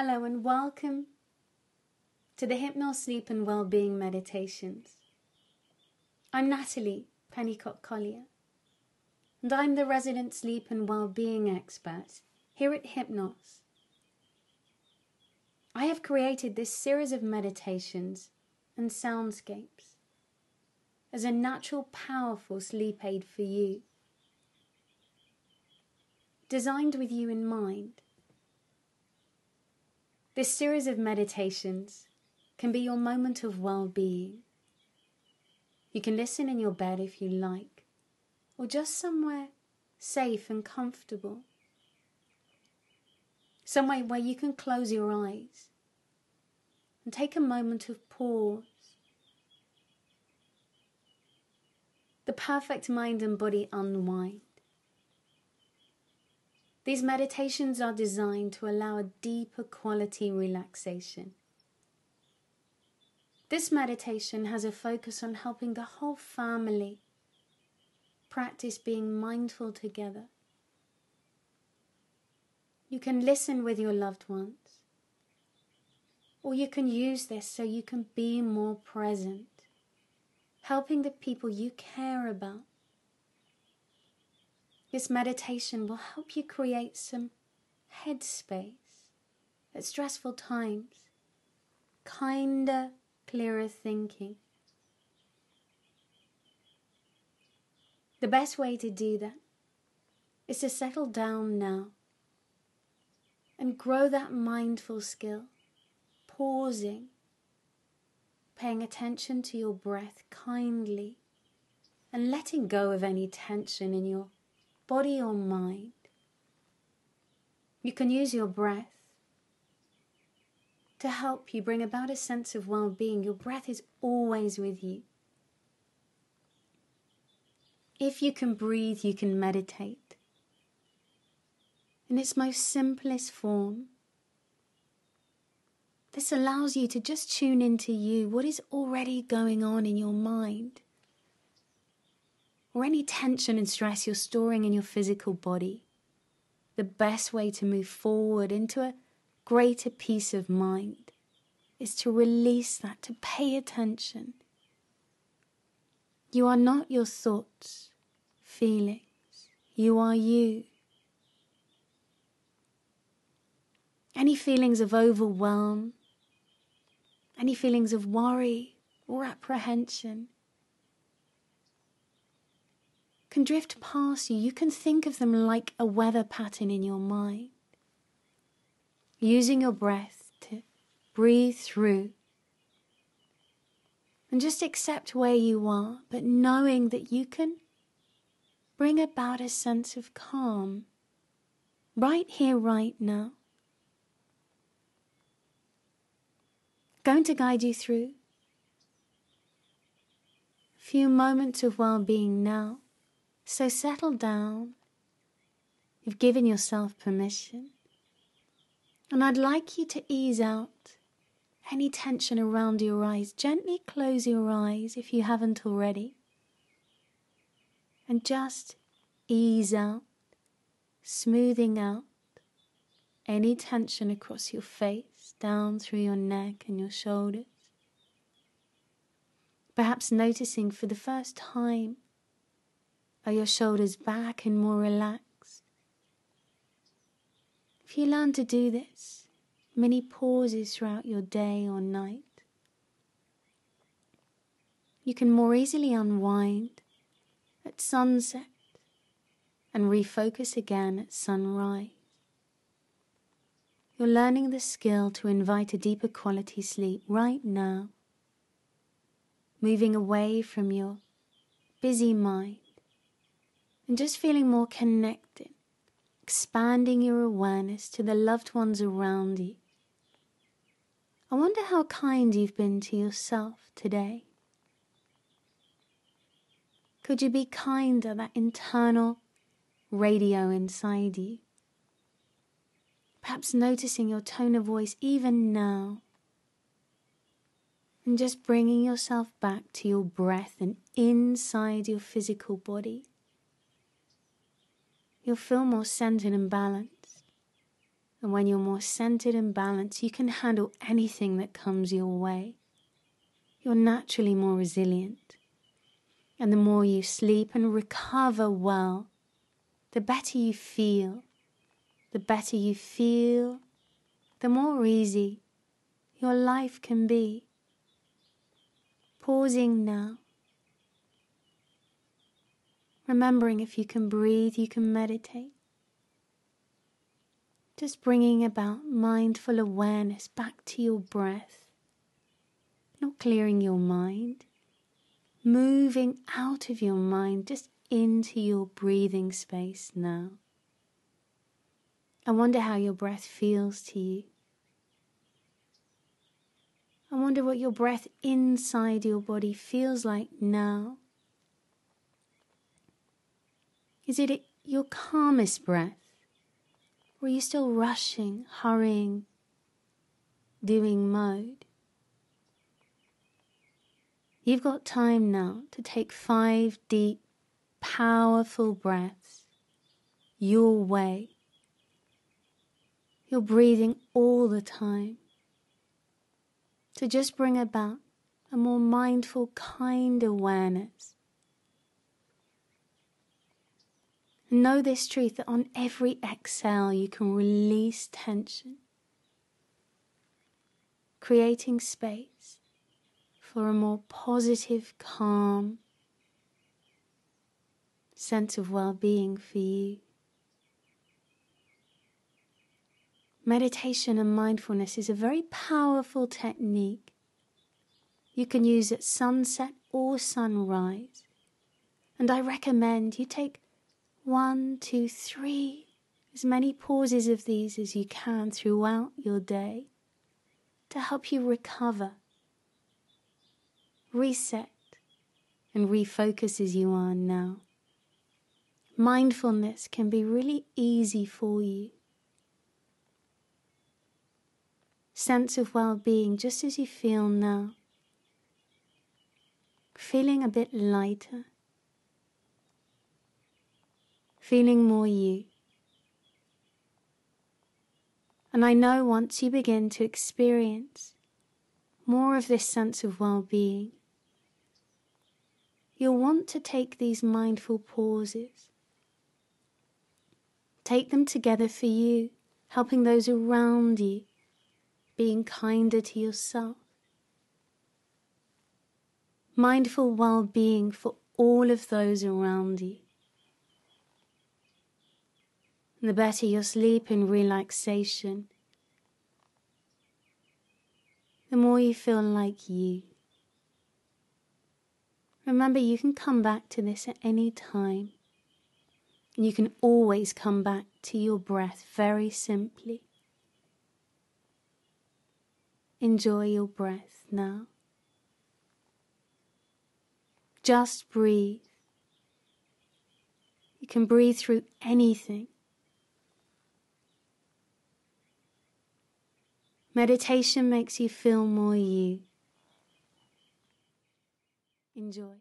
Hello and welcome to the Hypnos Sleep and Wellbeing Meditations. I'm Natalie Pennicotte-Collier, and I'm the resident sleep and well-being expert here at Hypnos. I have created this series of meditations and soundscapes as a natural, powerful sleep aid for you, designed with you in mind. This series of meditations can be your moment of well being. You can listen in your bed if you like, or just somewhere safe and comfortable. Somewhere where you can close your eyes and take a moment of pause. The perfect mind and body unwind. These meditations are designed to allow a deeper quality relaxation this meditation has a focus on helping the whole family practice being mindful together. You can listen with your loved ones, or you can use this so you can be more present, helping the people you care about. This meditation will help you create some headspace at stressful times, kinder clearer thinking. The best way to do that is to settle down now and grow that mindful skill, pausing, paying attention to your breath kindly, and letting go of any tension in your body or mind. You can use your breath to help you bring about a sense of well being. Your breath is always with you. If you can breathe, you can meditate. In its most simplest form, this allows you to just tune into you, what is already going on in your mind, or any tension and stress you're storing in your physical body. The best way to move forward into a greater peace of mind is to release that, to pay attention. You are not your thoughts, feelings. You are you. Any feelings of overwhelm, any feelings of worry or apprehension can drift past you. You can think of them like a weather pattern in your mind using your breath to breathe through. And just accept where you are, but knowing that you can bring about a sense of calm right here, right now. Going to guide you through a few moments of well being now. So settle down. You've given yourself permission. And I'd like you to ease out any tension around your eyes. Gently close your eyes if you haven't already. And just ease out, smoothing out any tension across your face, down through your neck and your shoulders. Perhaps noticing for the first time are your shoulders back and more relaxed? If you learn to do this, many pauses throughout your day or night, you can more easily unwind at sunset and refocus again at sunrise. You're learning the skill to invite a deeper quality sleep right now, moving away from your busy mind and just feeling more connected expanding your awareness to the loved ones around you. I wonder how kind you've been to yourself today. Could you be kinder, that internal radio inside you? Perhaps noticing your tone of voice even now. And just bringing yourself back to your breath and inside your physical body. You'll feel more centered and balanced. And when you're more centered and balanced, you can handle anything that comes your way. You're naturally more resilient. And the more you sleep and recover well, the better you feel. The better you feel, the more easy your life can be. Pausing now. Remembering if you can breathe, you can meditate. Just bringing about mindful awareness back to your breath. Not clearing your mind. Moving out of your mind just into your breathing space now. I wonder how your breath feels to you. I wonder what your breath inside your body feels like now. Is it your calmest breath? Are you still rushing, hurrying, doing mode? You've got time now to take five deep, powerful breaths your way. You're breathing all the time to just bring about a more mindful, kind awareness. Know this truth that on every exhale you can release tension, creating space for a more positive, calm sense of well being for you. Meditation and mindfulness is a very powerful technique. You can use at sunset or sunrise. And I recommend you take one, two, three, as many pauses of these as you can throughout your day to help you recover, reset, and refocus as you are now. Mindfulness can be really easy for you sense of well being just as you feel now. Feeling a bit lighter, feeling more you. And I know once you begin to experience more of this sense of well being, you'll want to take these mindful pauses. Take them together for you, helping those around you being kinder to yourself. Mindful well being for all of those around you. The better your sleep and relaxation, the more you feel like you. Remember, you can come back to this at any time. And you can always come back to your breath very simply. Enjoy your breath now. Just breathe. You can breathe through anything. Meditation makes you feel more you. Enjoy.